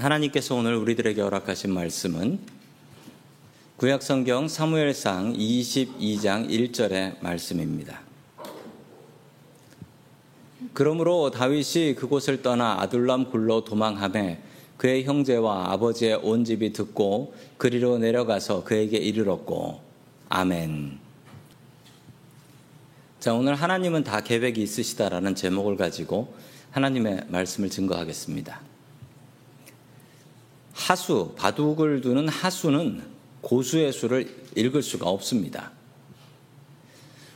하나님께서 오늘 우리들에게 허락하신 말씀은 구약성경 사무엘상 22장 1절의 말씀입니다. 그러므로 다윗이 그곳을 떠나 아둘람 굴로 도망하매 그의 형제와 아버지의 온 집이 듣고 그리로 내려가서 그에게 이르렀고 아멘. 자, 오늘 하나님은 다 계획이 있으시다라는 제목을 가지고 하나님의 말씀을 증거하겠습니다. 하수, 바둑을 두는 하수는 고수의 수를 읽을 수가 없습니다.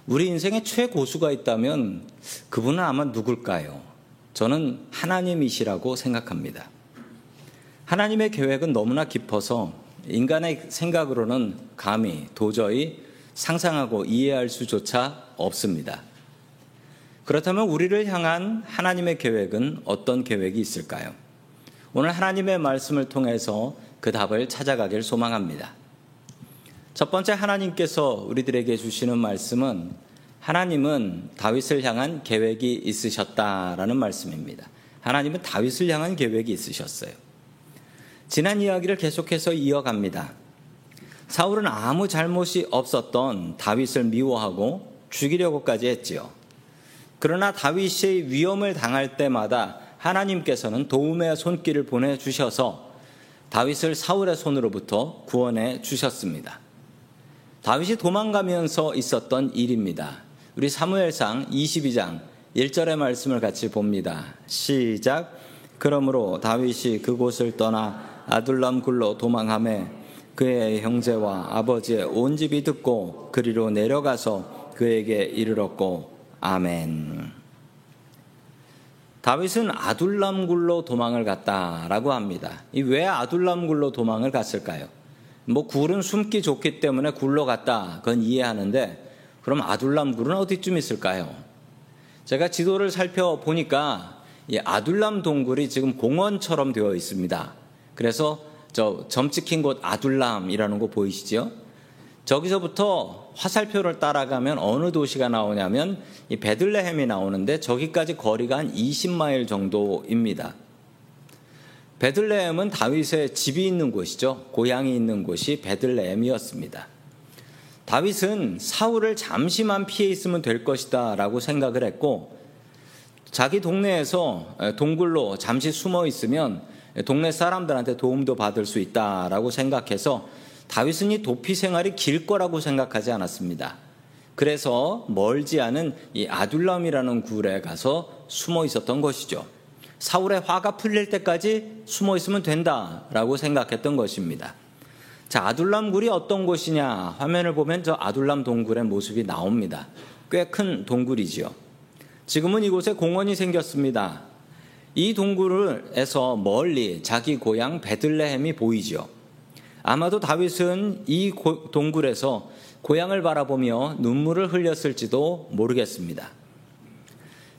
우리 인생에 최고수가 있다면 그분은 아마 누굴까요? 저는 하나님이시라고 생각합니다. 하나님의 계획은 너무나 깊어서 인간의 생각으로는 감히 도저히 상상하고 이해할 수조차 없습니다. 그렇다면 우리를 향한 하나님의 계획은 어떤 계획이 있을까요? 오늘 하나님의 말씀을 통해서 그 답을 찾아가길 소망합니다. 첫 번째 하나님께서 우리들에게 주시는 말씀은 하나님은 다윗을 향한 계획이 있으셨다라는 말씀입니다. 하나님은 다윗을 향한 계획이 있으셨어요. 지난 이야기를 계속해서 이어갑니다. 사울은 아무 잘못이 없었던 다윗을 미워하고 죽이려고까지 했지요. 그러나 다윗이 위험을 당할 때마다 하나님께서는 도움의 손길을 보내주셔서 다윗을 사울의 손으로부터 구원해 주셨습니다. 다윗이 도망가면서 있었던 일입니다. 우리 사무엘상 22장 1절의 말씀을 같이 봅니다. 시작. 그러므로 다윗이 그곳을 떠나 아둘람 굴로 도망함에 그의 형제와 아버지의 온 집이 듣고 그리로 내려가서 그에게 이르렀고 아멘. 다윗은 아둘람굴로 도망을 갔다라고 합니다. 왜 아둘람굴로 도망을 갔을까요? 뭐 굴은 숨기 좋기 때문에 굴로 갔다. 그건 이해하는데 그럼 아둘람굴은 어디쯤 있을까요? 제가 지도를 살펴보니까 이 아둘람 동굴이 지금 공원처럼 되어 있습니다. 그래서 저 점 찍힌 곳 아둘람이라는 거 보이시죠? 저기서부터 화살표를 따라가면 어느 도시가 나오냐면 이 베들레헴이 나오는데 저기까지 거리가 한 20마일 정도입니다. 베들레헴은 다윗의 집이 있는 곳이죠. 고향이 있는 곳이 베들레헴이었습니다. 다윗은 사울을 잠시만 피해 있으면 될 것이다라고 생각을 했고 자기 동네에서 동굴로 잠시 숨어 있으면 동네 사람들한테 도움도 받을 수 있다라고 생각해서 다윗은 이 도피 생활이 길 거라고 생각하지 않았습니다. 그래서 멀지 않은 이 아둘람이라는 굴에 가서 숨어 있었던 것이죠. 사울의 화가 풀릴 때까지 숨어 있으면 된다라고 생각했던 것입니다. 자, 아둘람 굴이 어떤 곳이냐? 화면을 보면 저 아둘람 동굴의 모습이 나옵니다. 꽤 큰 동굴이지요. 지금은 이곳에 공원이 생겼습니다. 이 동굴에서 멀리 자기 고향 베들레헴이 보이죠. 아마도 다윗은 이 동굴에서 고향을 바라보며 눈물을 흘렸을지도 모르겠습니다.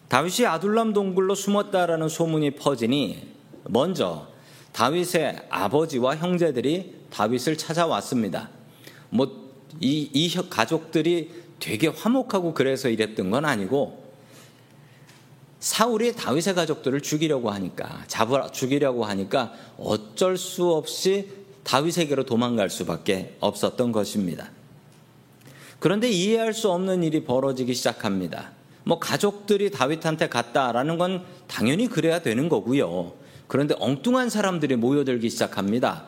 다윗이 아둘람 동굴로 숨었다라는 소문이 퍼지니 먼저 다윗의 아버지와 형제들이 다윗을 찾아왔습니다. 뭐, 이, 이 가족들이 되게 화목하고 그래서 이랬던 건 아니고 사울이 다윗의 가족들을 죽이려고 하니까, 잡아 죽이려고 하니까 어쩔 수 없이 다윗에게로 도망갈 수밖에 없었던 것입니다. 그런데 이해할 수 없는 일이 벌어지기 시작합니다. 뭐 가족들이 다윗한테 갔다라는 건 당연히 그래야 되는 거고요. 그런데 엉뚱한 사람들이 모여들기 시작합니다.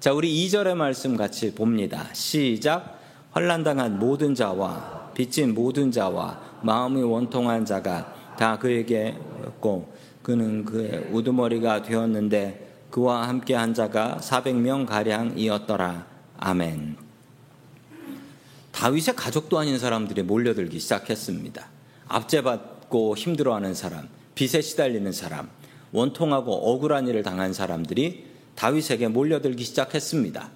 자, 우리 2절의 말씀 같이 봅니다. 시작. 환란당한 모든 자와 빚진 모든 자와 마음이 원통한 자가 다 그에게 었고 그는 그의 우두머리가 되었는데 그와 함께 한 자가 400명 가량이었더라. 아멘. 다윗의 가족도 아닌 사람들이 몰려들기 시작했습니다. 압제받고 힘들어하는 사람, 빚에 시달리는 사람, 원통하고 억울한 일을 당한 사람들이 다윗에게 몰려들기 시작했습니다.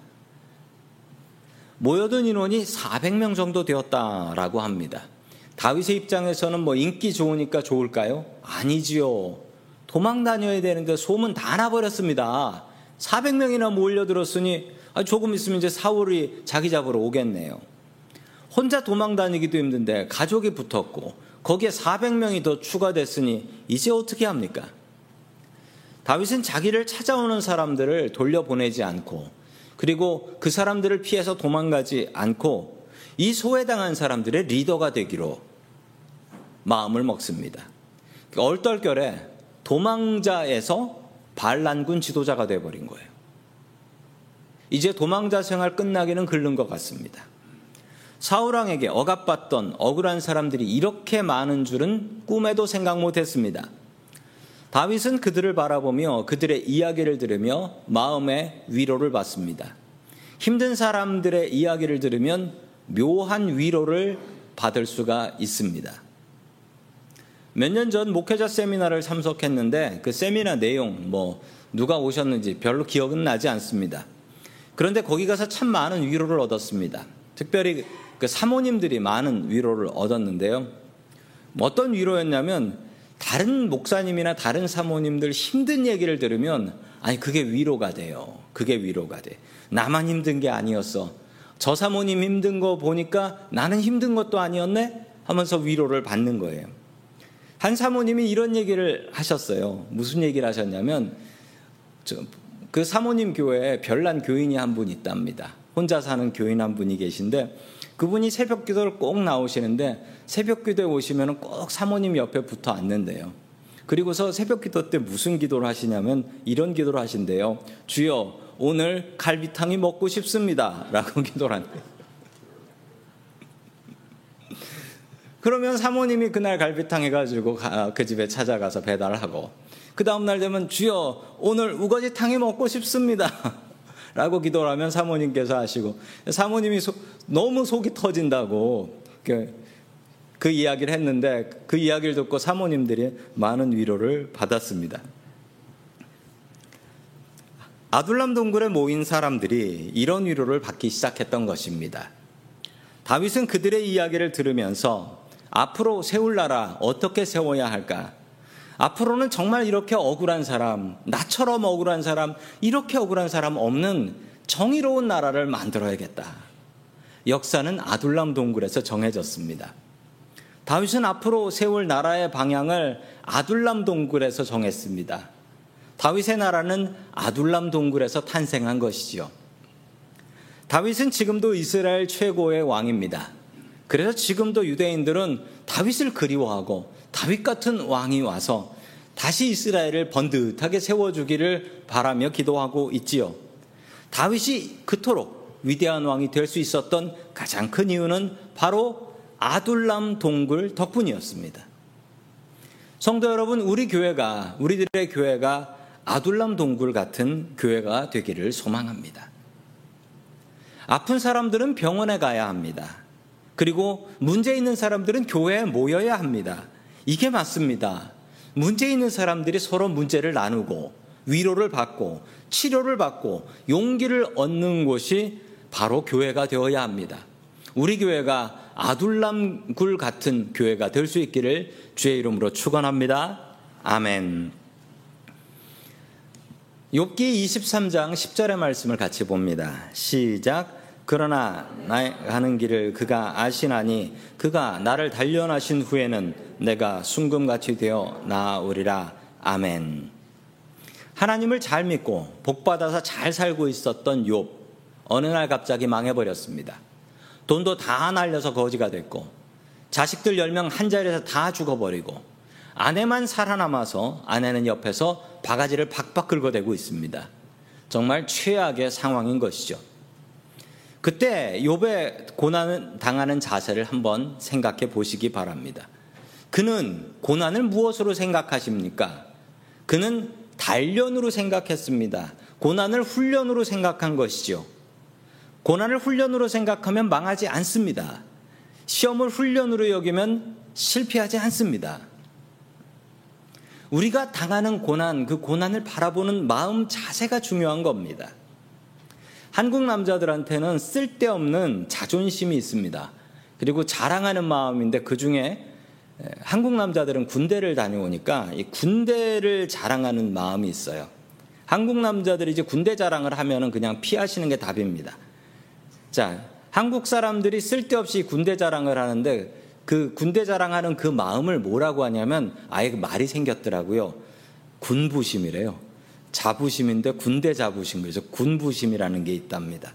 모여든 인원이 400명 정도 되었다라고 합니다. 다윗의 입장에서는 뭐 인기 좋으니까 좋을까요? 아니지요. 도망 다녀야 되는데 소문 다 나버렸습니다. 400명이나 몰려들었으니 아, 조금 있으면 이제 사울이 자기 잡으러 오겠네요. 혼자 도망 다니기도 힘든데 가족이 붙었고 거기에 400명이 더 추가됐으니 이제 어떻게 합니까? 다윗은 자기를 찾아오는 사람들을 돌려보내지 않고 그리고 그 사람들을 피해서 도망가지 않고 이 소외당한 사람들의 리더가 되기로 마음을 먹습니다. 얼떨결에 도망자에서 반란군 지도자가 되어버린 거예요. 이제 도망자 생활 끝나기는 글른 것 같습니다. 사우랑에게 억압받던 억울한 사람들이 이렇게 많은 줄은 꿈에도 생각 못했습니다. 다윗은 그들을 바라보며 그들의 이야기를 들으며 마음의 위로를 받습니다. 힘든 사람들의 이야기를 들으면 묘한 위로를 받을 수가 있습니다. 몇 년 전 목회자 세미나를 참석했는데 그 세미나 내용 뭐 누가 오셨는지 별로 기억은 나지 않습니다. 그런데 거기 가서 참 많은 위로를 얻었습니다. 특별히 그 사모님들이 많은 위로를 얻었는데요. 어떤 위로였냐면 다른 목사님이나 다른 사모님들 힘든 얘기를 들으면 아니 그게 위로가 돼요. 그게 위로가 돼. 나만 힘든 게 아니었어. 저 사모님 힘든 거 보니까 나는 힘든 것도 아니었네 하면서 위로를 받는 거예요. 한 사모님이 이런 얘기를 하셨어요. 무슨 얘기를 하셨냐면 그 사모님 교회에 별난 교인이 한 분 있답니다. 혼자 사는 교인 한 분이 계신데 그분이 새벽 기도를 꼭 나오시는데 새벽 기도에 오시면 꼭 사모님 옆에 붙어 앉는데요. 그리고서 새벽 기도 때 무슨 기도를 하시냐면 이런 기도를 하신대요. 주여, 오늘 갈비탕이 먹고 싶습니다. 라고 기도를 한대요. 그러면 사모님이 그날 갈비탕 해가지고 그 집에 찾아가서 배달을 하고 그 다음날 되면 주여 오늘 우거지탕이 먹고 싶습니다. 라고 기도를 하면 사모님께서 하시고 사모님이 소, 너무 속이 터진다고 그, 그 이야기를 했는데 그 이야기를 듣고 사모님들이 많은 위로를 받았습니다. 아둘람 동굴에 모인 사람들이 이런 위로를 받기 시작했던 것입니다. 다윗은 그들의 이야기를 들으면서 앞으로 세울 나라 어떻게 세워야 할까? 앞으로는 정말 이렇게 억울한 사람, 나처럼 억울한 사람, 이렇게 억울한 사람 없는 정의로운 나라를 만들어야겠다. 역사는 아둘람 동굴에서 정해졌습니다. 다윗은 앞으로 세울 나라의 방향을 아둘람 동굴에서 정했습니다. 다윗의 나라는 아둘람 동굴에서 탄생한 것이지요. 다윗은 지금도 이스라엘 최고의 왕입니다. 그래서 지금도 유대인들은 다윗을 그리워하고 다윗 같은 왕이 와서 다시 이스라엘을 번듯하게 세워주기를 바라며 기도하고 있지요. 다윗이 그토록 위대한 왕이 될 수 있었던 가장 큰 이유는 바로 아둘람 동굴 덕분이었습니다. 성도 여러분, 우리 교회가, 우리들의 교회가 아둘람 동굴 같은 교회가 되기를 소망합니다. 아픈 사람들은 병원에 가야 합니다. 그리고 문제 있는 사람들은 교회에 모여야 합니다. 이게 맞습니다. 문제 있는 사람들이 서로 문제를 나누고 위로를 받고 치료를 받고 용기를 얻는 곳이 바로 교회가 되어야 합니다. 우리 교회가 아둘람굴 같은 교회가 될 수 있기를 주의 이름으로 축원합니다. 아멘. 욥기 23장 10절의 말씀을 같이 봅니다. 시작. 그러나 나의 가는 길을 그가 아시나니 그가 나를 단련하신 후에는 내가 순금같이 되어 나으리라. 아멘. 하나님을 잘 믿고 복받아서 잘 살고 있었던 욥. 어느 날 갑자기 망해버렸습니다. 돈도 다 날려서 거지가 됐고, 자식들 10명 한 자리에서 다 죽어버리고, 아내만 살아남아서 아내는 옆에서 바가지를 박박 긁어대고 있습니다. 정말 최악의 상황인 것이죠. 그때 욥의 고난을 당하는 자세를 한번 생각해 보시기 바랍니다. 그는 고난을 무엇으로 생각하십니까? 그는 단련으로 생각했습니다. 고난을 훈련으로 생각한 것이죠. 고난을 훈련으로 생각하면 망하지 않습니다. 시험을 훈련으로 여기면 실패하지 않습니다. 우리가 당하는 고난, 그 고난을 바라보는 마음 자세가 중요한 겁니다. 한국 남자들한테는 쓸데없는 자존심이 있습니다. 그리고 자랑하는 마음인데 그 중에 한국 남자들은 군대를 다녀오니까 이 군대를 자랑하는 마음이 있어요. 한국 남자들이 이제 군대 자랑을 하면은 그냥 피하시는 게 답입니다. 자, 한국 사람들이 쓸데없이 군대 자랑을 하는데 그 군대 자랑하는 그 마음을 뭐라고 하냐면 아예 그 말이 생겼더라고요. 군부심이래요. 자부심인데 군대 자부심 그래서 군부심이라는 게 있답니다.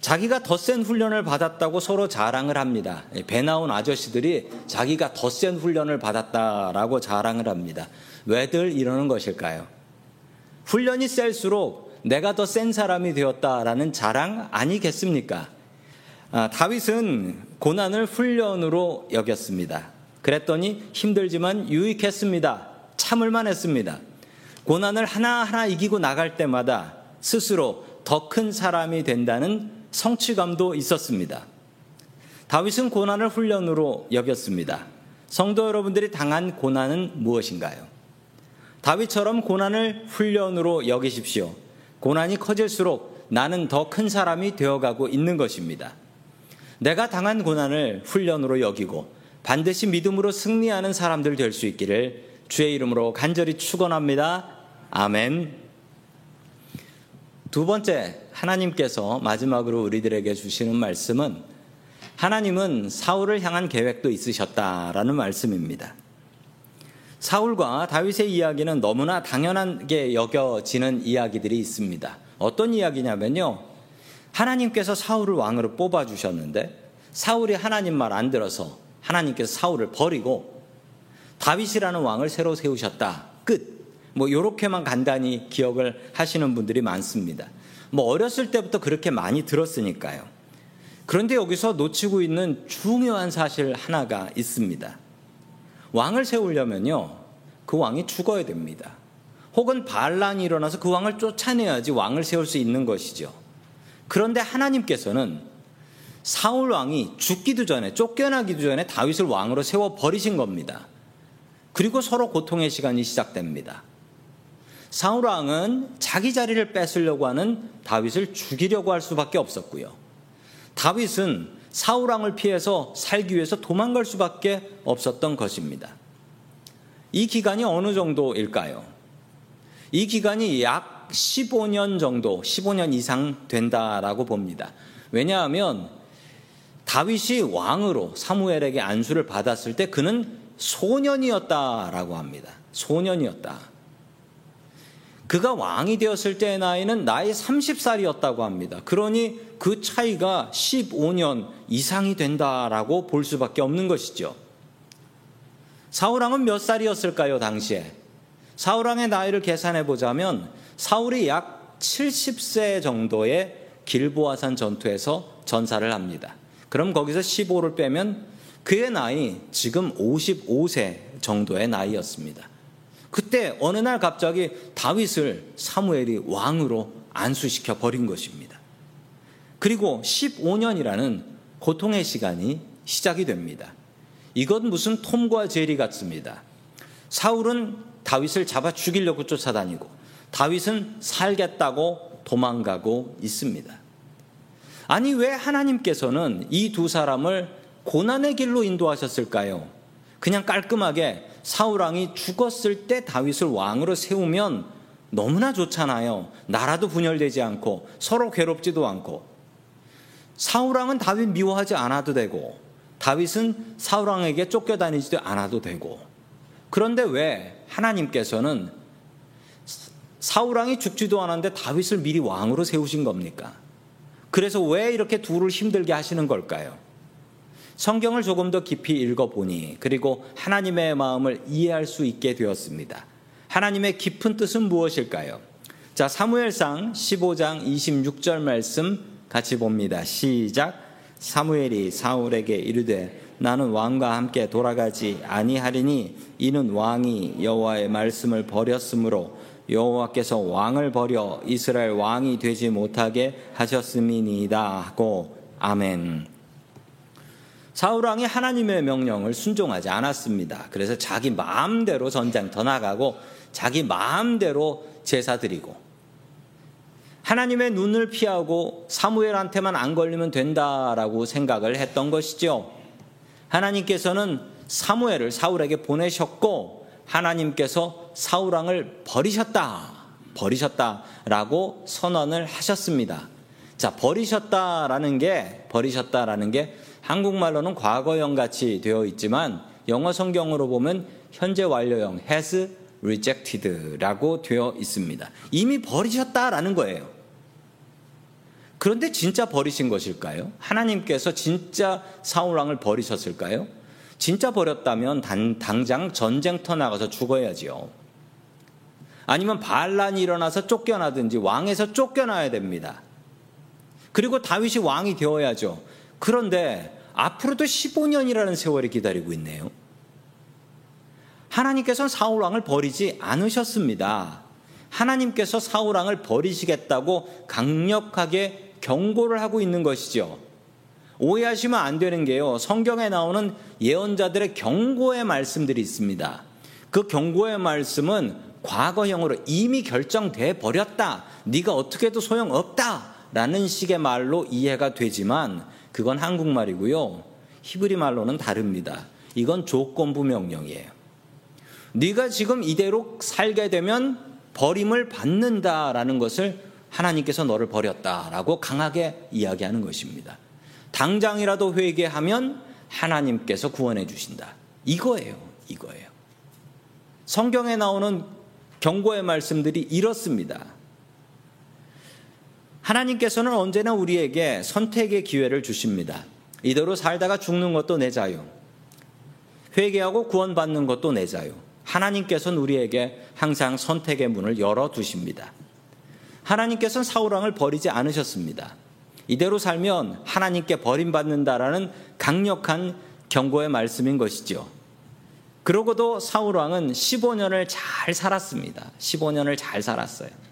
자기가 더 센 훈련을 받았다고 서로 자랑을 합니다. 배 나온 아저씨들이 자기가 더 센 훈련을 받았다라고 자랑을 합니다. 왜들 이러는 것일까요? 훈련이 셀수록 내가 더 센 사람이 되었다라는 자랑 아니겠습니까? 아, 다윗은 고난을 훈련으로 여겼습니다. 그랬더니 힘들지만 유익했습니다. 참을만 했습니다. 고난을 하나하나 이기고 나갈 때마다 스스로 더 큰 사람이 된다는 성취감도 있었습니다. 다윗은 고난을 훈련으로 여겼습니다. 성도 여러분들이 당한 고난은 무엇인가요? 다윗처럼 고난을 훈련으로 여기십시오. 고난이 커질수록 나는 더 큰 사람이 되어가고 있는 것입니다. 내가 당한 고난을 훈련으로 여기고 반드시 믿음으로 승리하는 사람들 될 수 있기를 주의 이름으로 간절히 축원합니다. 아멘. 두 번째 하나님께서 마지막으로 우리들에게 주시는 말씀은 하나님은 사울을 향한 계획도 있으셨다라는 말씀입니다. 사울과 다윗의 이야기는 너무나 당연하게 여겨지는 이야기들이 있습니다. 어떤 이야기냐면요. 하나님께서 사울을 왕으로 뽑아 주셨는데 사울이 하나님 말 안 들어서 하나님께서 사울을 버리고 다윗이라는 왕을 새로 세우셨다. 끝. 뭐 요렇게만 간단히 기억을 하시는 분들이 많습니다. 뭐 어렸을 때부터 그렇게 많이 들었으니까요. 그런데 여기서 놓치고 있는 중요한 사실 하나가 있습니다. 왕을 세우려면요. 그 왕이 죽어야 됩니다. 혹은 반란이 일어나서 그 왕을 쫓아내야지 왕을 세울 수 있는 것이죠. 그런데 하나님께서는 사울 왕이 죽기도 전에 쫓겨나기도 전에 다윗을 왕으로 세워 버리신 겁니다. 그리고 서로 고통의 시간이 시작됩니다. 사울 왕은 자기 자리를 뺏으려고 하는 다윗을 죽이려고 할 수밖에 없었고요. 다윗은 사울 왕을 피해서 살기 위해서 도망갈 수밖에 없었던 것입니다. 이 기간이 어느 정도일까요? 이 기간이 약 15년 정도, 15년 이상 된다라고 봅니다. 왜냐하면 다윗이 왕으로 사무엘에게 안수를 받았을 때 그는 소년이었다라고 합니다. 소년이었다. 그가 왕이 되었을 때의 나이는 나이 30살이었다고 합니다. 그러니 그 차이가 15년 이상이 된다라고 볼 수밖에 없는 것이죠. 사울왕은 몇 살이었을까요, 당시에? 사울왕의 나이를 계산해 보자면 사울이 약 70세 정도의 길보아산 전투에서 전사를 합니다. 그럼 거기서 15를 빼면 그의 나이 지금 55세 정도의 나이였습니다. 그때 어느 날 갑자기 다윗을 사무엘이 왕으로 안수시켜 버린 것입니다. 그리고 15년이라는 고통의 시간이 시작이 됩니다. 이건 무슨 톰과 제리 같습니다. 사울은 다윗을 잡아 죽이려고 쫓아다니고 다윗은 살겠다고 도망가고 있습니다. 아니 왜 하나님께서는 이 두 사람을 고난의 길로 인도하셨을까요? 그냥 깔끔하게 사울 왕이 죽었을 때 다윗을 왕으로 세우면 너무나 좋잖아요. 나라도 분열되지 않고 서로 괴롭지도 않고 사울 왕은 다윗 미워하지 않아도 되고 다윗은 사울 왕에게 쫓겨다니지도 않아도 되고 그런데 왜 하나님께서는 사울 왕이 죽지도 않았는데 다윗을 미리 왕으로 세우신 겁니까? 그래서 왜 이렇게 둘을 힘들게 하시는 걸까요? 성경을 조금 더 깊이 읽어보니 그리고 하나님의 마음을 이해할 수 있게 되었습니다. 하나님의 깊은 뜻은 무엇일까요? 자, 사무엘상 15장 26절 말씀 같이 봅니다. 시작. 사무엘이 사울에게 이르되 나는 왕과 함께 돌아가지 아니하리니 이는 왕이 여호와의 말씀을 버렸으므로 여호와께서 왕을 버려 이스라엘 왕이 되지 못하게 하셨음이니이다 하고 아멘. 사울 왕이 하나님의 명령을 순종하지 않았습니다. 그래서 자기 마음대로 전장 더 나가고 자기 마음대로 제사 드리고 하나님의 눈을 피하고 사무엘한테만 안 걸리면 된다라고 생각을 했던 것이죠. 하나님께서는 사무엘을 사울에게 보내셨고 하나님께서 사울 왕을 버리셨다. 버리셨다라고 선언을 하셨습니다. 자, 버리셨다라는 게 버리셨다라는 게 한국말로는 과거형 같이 되어 있지만 영어 성경으로 보면 현재 완료형 has rejected라고 되어 있습니다. 이미 버리셨다라는 거예요. 그런데 진짜 버리신 것일까요? 하나님께서 진짜 사울 왕을 버리셨을까요? 진짜 버렸다면 단, 당장 전쟁터 나가서 죽어야지요. 아니면 반란이 일어나서 쫓겨나든지 왕에서 쫓겨나야 됩니다. 그리고 다윗이 왕이 되어야죠. 그런데 앞으로도 15년이라는 세월이 기다리고 있네요. 하나님께서는 사울 왕을 버리지 않으셨습니다. 하나님께서 사울 왕을 버리시겠다고 강력하게 경고를 하고 있는 것이죠. 오해하시면 안 되는 게요. 성경에 나오는 예언자들의 경고의 말씀들이 있습니다. 그 경고의 말씀은 과거형으로 이미 결정돼 버렸다. 네가 어떻게 해도 소용없다. 라는 식의 말로 이해가 되지만 그건 한국말이고요. 히브리 말로는 다릅니다. 이건 조건부 명령이에요. 네가 지금 이대로 살게 되면 버림을 받는다라는 것을 하나님께서 너를 버렸다라고 강하게 이야기하는 것입니다. 당장이라도 회개하면 하나님께서 구원해 주신다. 이거예요. 이거예요. 성경에 나오는 경고의 말씀들이 이렇습니다. 하나님께서는 언제나 우리에게 선택의 기회를 주십니다. 이대로 살다가 죽는 것도 내 자유. 회개하고 구원받는 것도 내 자유. 하나님께서는 우리에게 항상 선택의 문을 열어 두십니다. 하나님께서는 사울왕을 버리지 않으셨습니다. 이대로 살면 하나님께 버림받는다라는 강력한 경고의 말씀인 것이죠. 그러고도 사울왕은 15년을 잘 살았습니다. 15년을 잘 살았어요.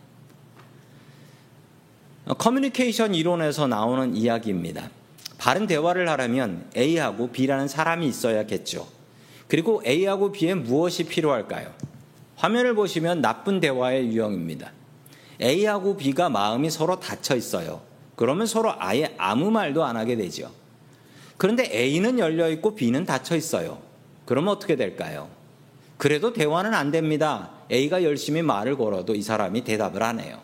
커뮤니케이션 이론에서 나오는 이야기입니다. 바른 대화를 하려면 A하고 B라는 사람이 있어야겠죠. 그리고 A하고 B에 무엇이 필요할까요? 화면을 보시면 나쁜 대화의 유형입니다. A하고 B가 마음이 서로 닫혀 있어요. 그러면 서로 아예 아무 말도 안 하게 되죠. 그런데 A는 열려 있고 B는 닫혀 있어요. 그러면 어떻게 될까요? 그래도 대화는 안 됩니다. A가 열심히 말을 걸어도 이 사람이 대답을 안 해요.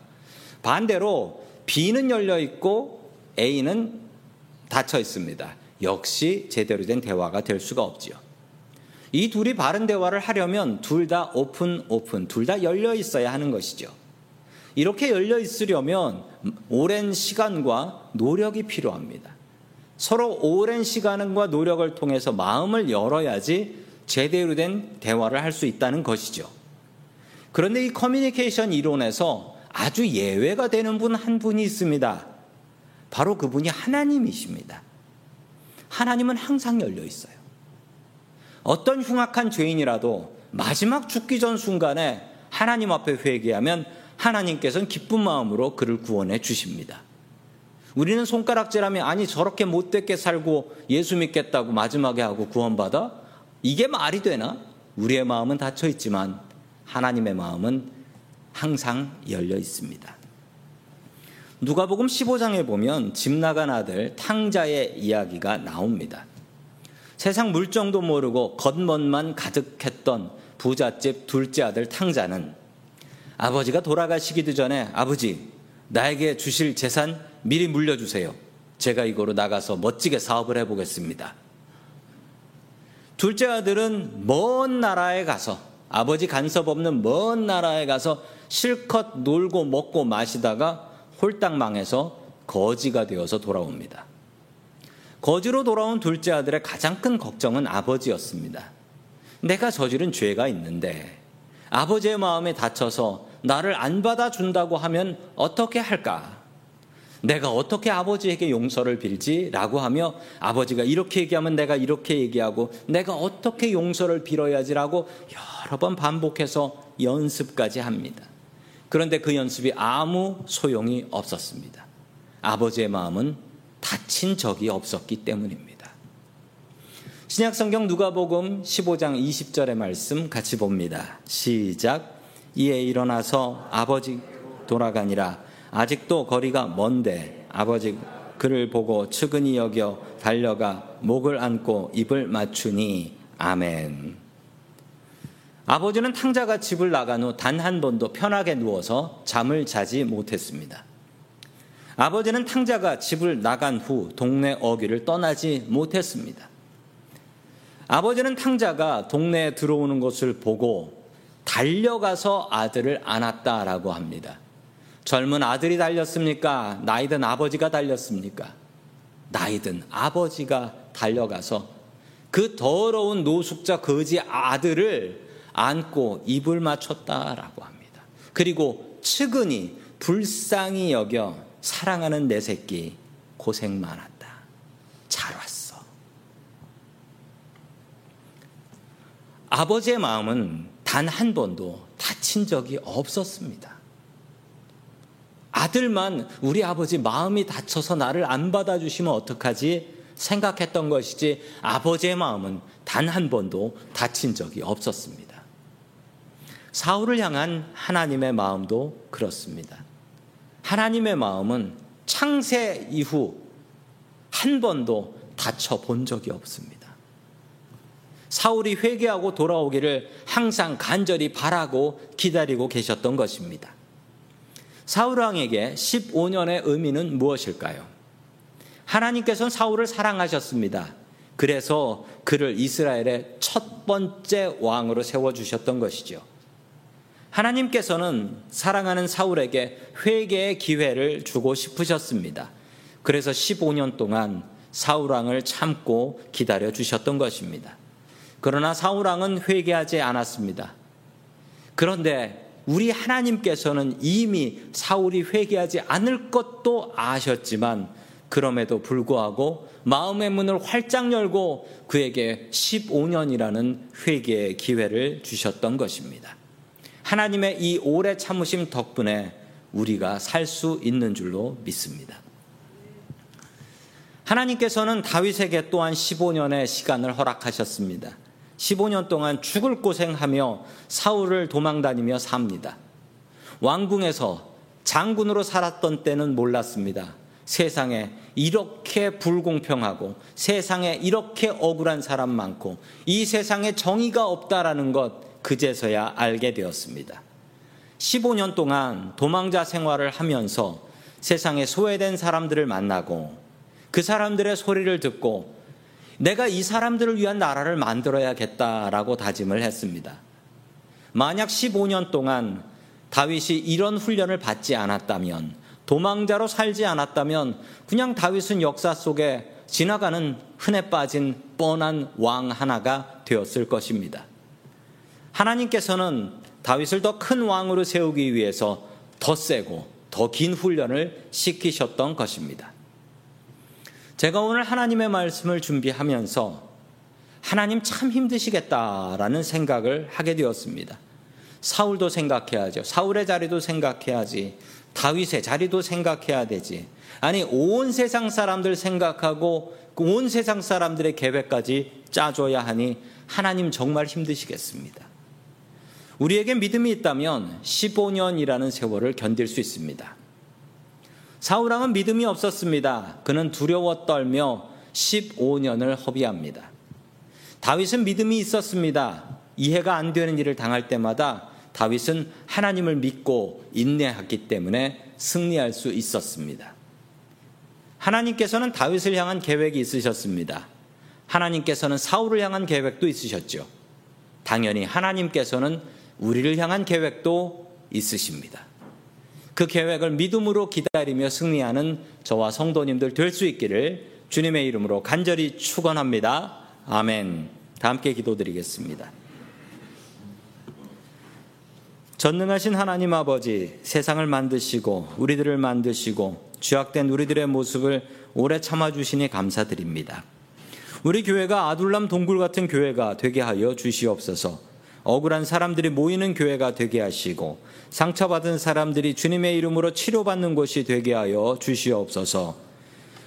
반대로 B는 열려 있고 A는 닫혀 있습니다. 역시 제대로 된 대화가 될 수가 없지요. 이 둘이 바른 대화를 하려면 둘 다 open open 둘 다 열려 있어야 하는 것이죠. 이렇게 열려 있으려면 오랜 시간과 노력이 필요합니다. 서로 오랜 시간과 노력을 통해서 마음을 열어야지 제대로 된 대화를 할 수 있다는 것이죠. 그런데 이 커뮤니케이션 이론에서 아주 예외가 되는 분 한 분이 있습니다. 바로 그분이 하나님이십니다. 하나님은 항상 열려 있어요. 어떤 흉악한 죄인이라도 마지막 죽기 전 순간에 하나님 앞에 회개하면 하나님께서는 기쁜 마음으로 그를 구원해 주십니다. 우리는 손가락질하면 아니 저렇게 못되게 살고 예수 믿겠다고 마지막에 하고 구원받아? 이게 말이 되나? 우리의 마음은 닫혀 있지만 하나님의 마음은 항상 열려 있습니다. 누가복음 15장에 보면 집 나간 아들 탕자의 이야기가 나옵니다. 세상 물정도 모르고 겉멋만 가득했던 부잣집 둘째 아들 탕자는 아버지가 돌아가시기도 전에 아버지 나에게 주실 재산 미리 물려주세요. 제가 이거로 나가서 멋지게 사업을 해보겠습니다. 둘째 아들은 먼 나라에 가서 아버지 간섭 없는 먼 나라에 가서 실컷 놀고 먹고 마시다가 홀딱 망해서 거지가 되어서 돌아옵니다. 거지로 돌아온 둘째 아들의 가장 큰 걱정은 아버지였습니다. 내가 저지른 죄가 있는데 아버지의 마음에 다쳐서 나를 안 받아준다고 하면 어떻게 할까? 내가 어떻게 아버지에게 용서를 빌지 라고 하며 아버지가 이렇게 얘기하면 내가 이렇게 얘기하고 내가 어떻게 용서를 빌어야지라고 여러 번 반복해서 연습까지 합니다. 그런데 그 연습이 아무 소용이 없었습니다. 아버지의 마음은 다친 적이 없었기 때문입니다. 신약성경 누가복음 15장 20절의 말씀 같이 봅니다. 시작. 이에 일어나서 아버지 돌아가니라 아직도 거리가 먼데 아버지 그를 보고 측은히 여겨 달려가 목을 안고 입을 맞추니 아멘. 아버지는 탕자가 집을 나간 후 단 한 번도 편하게 누워서 잠을 자지 못했습니다. 아버지는 탕자가 집을 나간 후 동네 어귀를 떠나지 못했습니다. 아버지는 탕자가 동네에 들어오는 것을 보고 달려가서 아들을 안았다라고 합니다. 젊은 아들이 달렸습니까? 나이든 아버지가 달렸습니까? 나이든 아버지가 달려가서 그 더러운 노숙자 거지 아들을 안고 입을 맞췄다라고 합니다. 그리고 측은히 불쌍히 여겨 사랑하는 내 새끼 고생 많았다. 잘 왔어. 아버지의 마음은 단 한 번도 다친 적이 없었습니다. 아들만 우리 아버지 마음이 다쳐서 나를 안 받아주시면 어떡하지? 생각했던 것이지 아버지의 마음은 단 한 번도 다친 적이 없었습니다. 사울을 향한 하나님의 마음도 그렇습니다. 하나님의 마음은 창세 이후 한 번도 다쳐 본 적이 없습니다. 사울이 회개하고 돌아오기를 항상 간절히 바라고 기다리고 계셨던 것입니다. 사울 왕에게 15년의 의미는 무엇일까요? 하나님께서는 사울을 사랑하셨습니다. 그래서 그를 이스라엘의 첫 번째 왕으로 세워주셨던 것이죠. 하나님께서는 사랑하는 사울에게 회개의 기회를 주고 싶으셨습니다. 그래서 15년 동안 사울왕을 참고 기다려 주셨던 것입니다. 그러나 사울왕은 회개하지 않았습니다. 그런데 우리 하나님께서는 이미 사울이 회개하지 않을 것도 아셨지만 그럼에도 불구하고 마음의 문을 활짝 열고 그에게 15년이라는 회개의 기회를 주셨던 것입니다. 하나님의 이 오래 참으심 덕분에 우리가 살 수 있는 줄로 믿습니다. 하나님께서는 다윗에게 또한 15년의 시간을 허락하셨습니다. 15년 동안 죽을 고생하며 사울을 도망다니며 삽니다. 왕궁에서 장군으로 살았던 때는 몰랐습니다. 세상에 이렇게 불공평하고 세상에 이렇게 억울한 사람 많고 이 세상에 정의가 없다라는 것 그제서야 알게 되었습니다. 15년 동안 도망자 생활을 하면서 세상에 소외된 사람들을 만나고 그 사람들의 소리를 듣고 내가 이 사람들을 위한 나라를 만들어야겠다라고 다짐을 했습니다. 만약 15년 동안 다윗이 이런 훈련을 받지 않았다면 도망자로 살지 않았다면 그냥 다윗은 역사 속에 지나가는 흔해 빠진 뻔한 왕 하나가 되었을 것입니다. 하나님께서는 다윗을 더 큰 왕으로 세우기 위해서 더 세고 더 긴 훈련을 시키셨던 것입니다. 제가 오늘 하나님의 말씀을 준비하면서 하나님 참 힘드시겠다라는 생각을 하게 되었습니다. 사울도 생각해야죠. 사울의 자리도 생각해야지. 다윗의 자리도 생각해야 되지. 아니, 온 세상 사람들 생각하고 온 세상 사람들의 계획까지 짜줘야 하니 하나님 정말 힘드시겠습니다. 우리에게 믿음이 있다면 15년이라는 세월을 견딜 수 있습니다. 사울왕은 믿음이 없었습니다. 그는 두려워 떨며 15년을 허비합니다. 다윗은 믿음이 있었습니다. 이해가 안 되는 일을 당할 때마다 다윗은 하나님을 믿고 인내했기 때문에 승리할 수 있었습니다. 하나님께서는 다윗을 향한 계획이 있으셨습니다. 하나님께서는 사울을 향한 계획도 있으셨죠. 당연히 하나님께서는 우리를 향한 계획도 있으십니다. 그 계획을 믿음으로 기다리며 승리하는 저와 성도님들 될 수 있기를 주님의 이름으로 간절히 축원합니다. 아멘. 다 함께 기도드리겠습니다. 전능하신 하나님 아버지, 세상을 만드시고 우리들을 만드시고 죄악된 우리들의 모습을 오래 참아 주시니 감사드립니다. 우리 교회가 아둘람 동굴 같은 교회가 되게 하여 주시옵소서. 억울한 사람들이 모이는 교회가 되게 하시고 상처받은 사람들이 주님의 이름으로 치료받는 곳이 되게 하여 주시옵소서.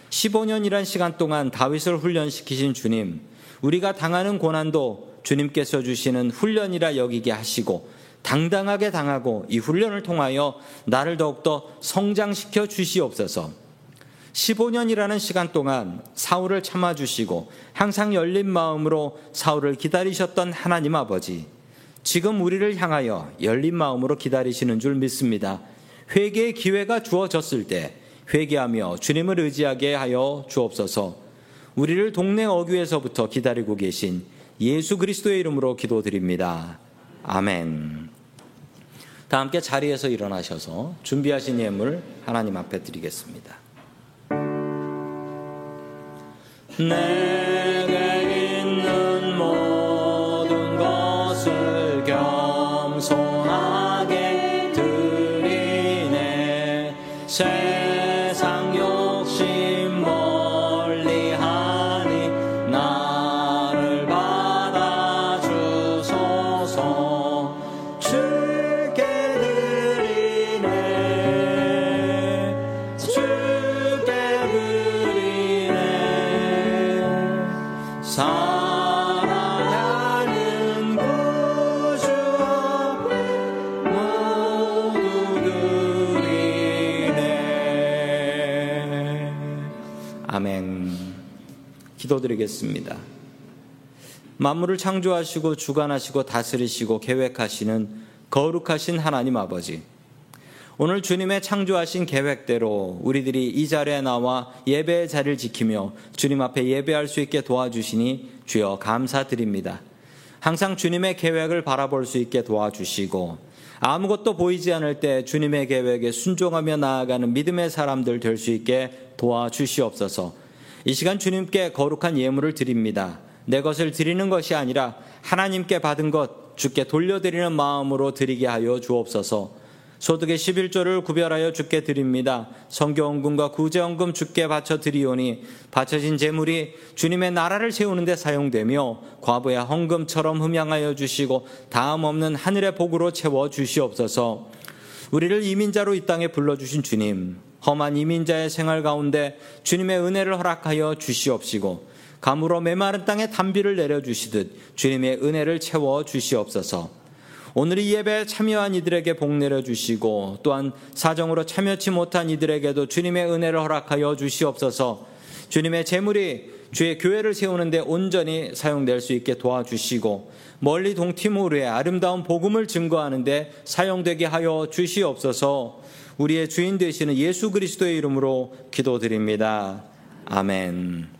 15년이란 시간 동안 다윗을 훈련시키신 주님, 우리가 당하는 고난도 주님께서 주시는 훈련이라 여기게 하시고 당당하게 당하고 이 훈련을 통하여 나를 더욱더 성장시켜 주시옵소서. 15년이라는 시간 동안 사울을 참아주시고 항상 열린 마음으로 사울을 기다리셨던 하나님 아버지, 지금 우리를 향하여 열린 마음으로 기다리시는 줄 믿습니다. 회개의 기회가 주어졌을 때 회개하며 주님을 의지하게 하여 주옵소서. 우리를 동네 어귀에서부터 기다리고 계신 예수 그리스도의 이름으로 기도드립니다. 아멘. 다 함께 자리에서 일어나셔서 준비하신 예물 하나님 앞에 드리겠습니다. 내 기도드리겠습니다 만물을 창조하시고 주관하시고 다스리시고 계획하시는 거룩하신 하나님 아버지 오늘 주님의 창조하신 계획대로 우리들이 이 자리에 나와 예배의 자리를 지키며 주님 앞에 예배할 수 있게 도와주시니 주여 감사드립니다. 항상 주님의 계획을 바라볼 수 있게 도와주시고 아무것도 보이지 않을 때 주님의 계획에 순종하며 나아가는 믿음의 사람들 될 수 있게 도와주시옵소서. 이 시간 주님께 거룩한 예물을 드립니다. 내 것을 드리는 것이 아니라 하나님께 받은 것 주께 돌려드리는 마음으로 드리게 하여 주옵소서. 소득의 11조를 구별하여 주께 드립니다. 성교원금과 구제원금 주께 바쳐 드리오니 바쳐진 재물이 주님의 나라를 세우는 데 사용되며 과부의 헌금처럼 흠양하여 주시고 다음 없는 하늘의 복으로 채워 주시옵소서. 우리를 이민자로 이 땅에 불러주신 주님, 험한 이민자의 생활 가운데 주님의 은혜를 허락하여 주시옵시고 감으로 메마른 땅에 단비를 내려 주시듯 주님의 은혜를 채워 주시옵소서. 오늘 이 예배에 참여한 이들에게 복 내려 주시고 또한 사정으로 참여치 못한 이들에게도 주님의 은혜를 허락하여 주시옵소서. 주님의 재물이 주의 교회를 세우는데 온전히 사용될 수 있게 도와주시고 멀리 동티모르의 아름다운 복음을 증거하는데 사용되게 하여 주시옵소서. 우리의 주인 되시는 예수 그리스도의 이름으로 기도드립니다. 아멘.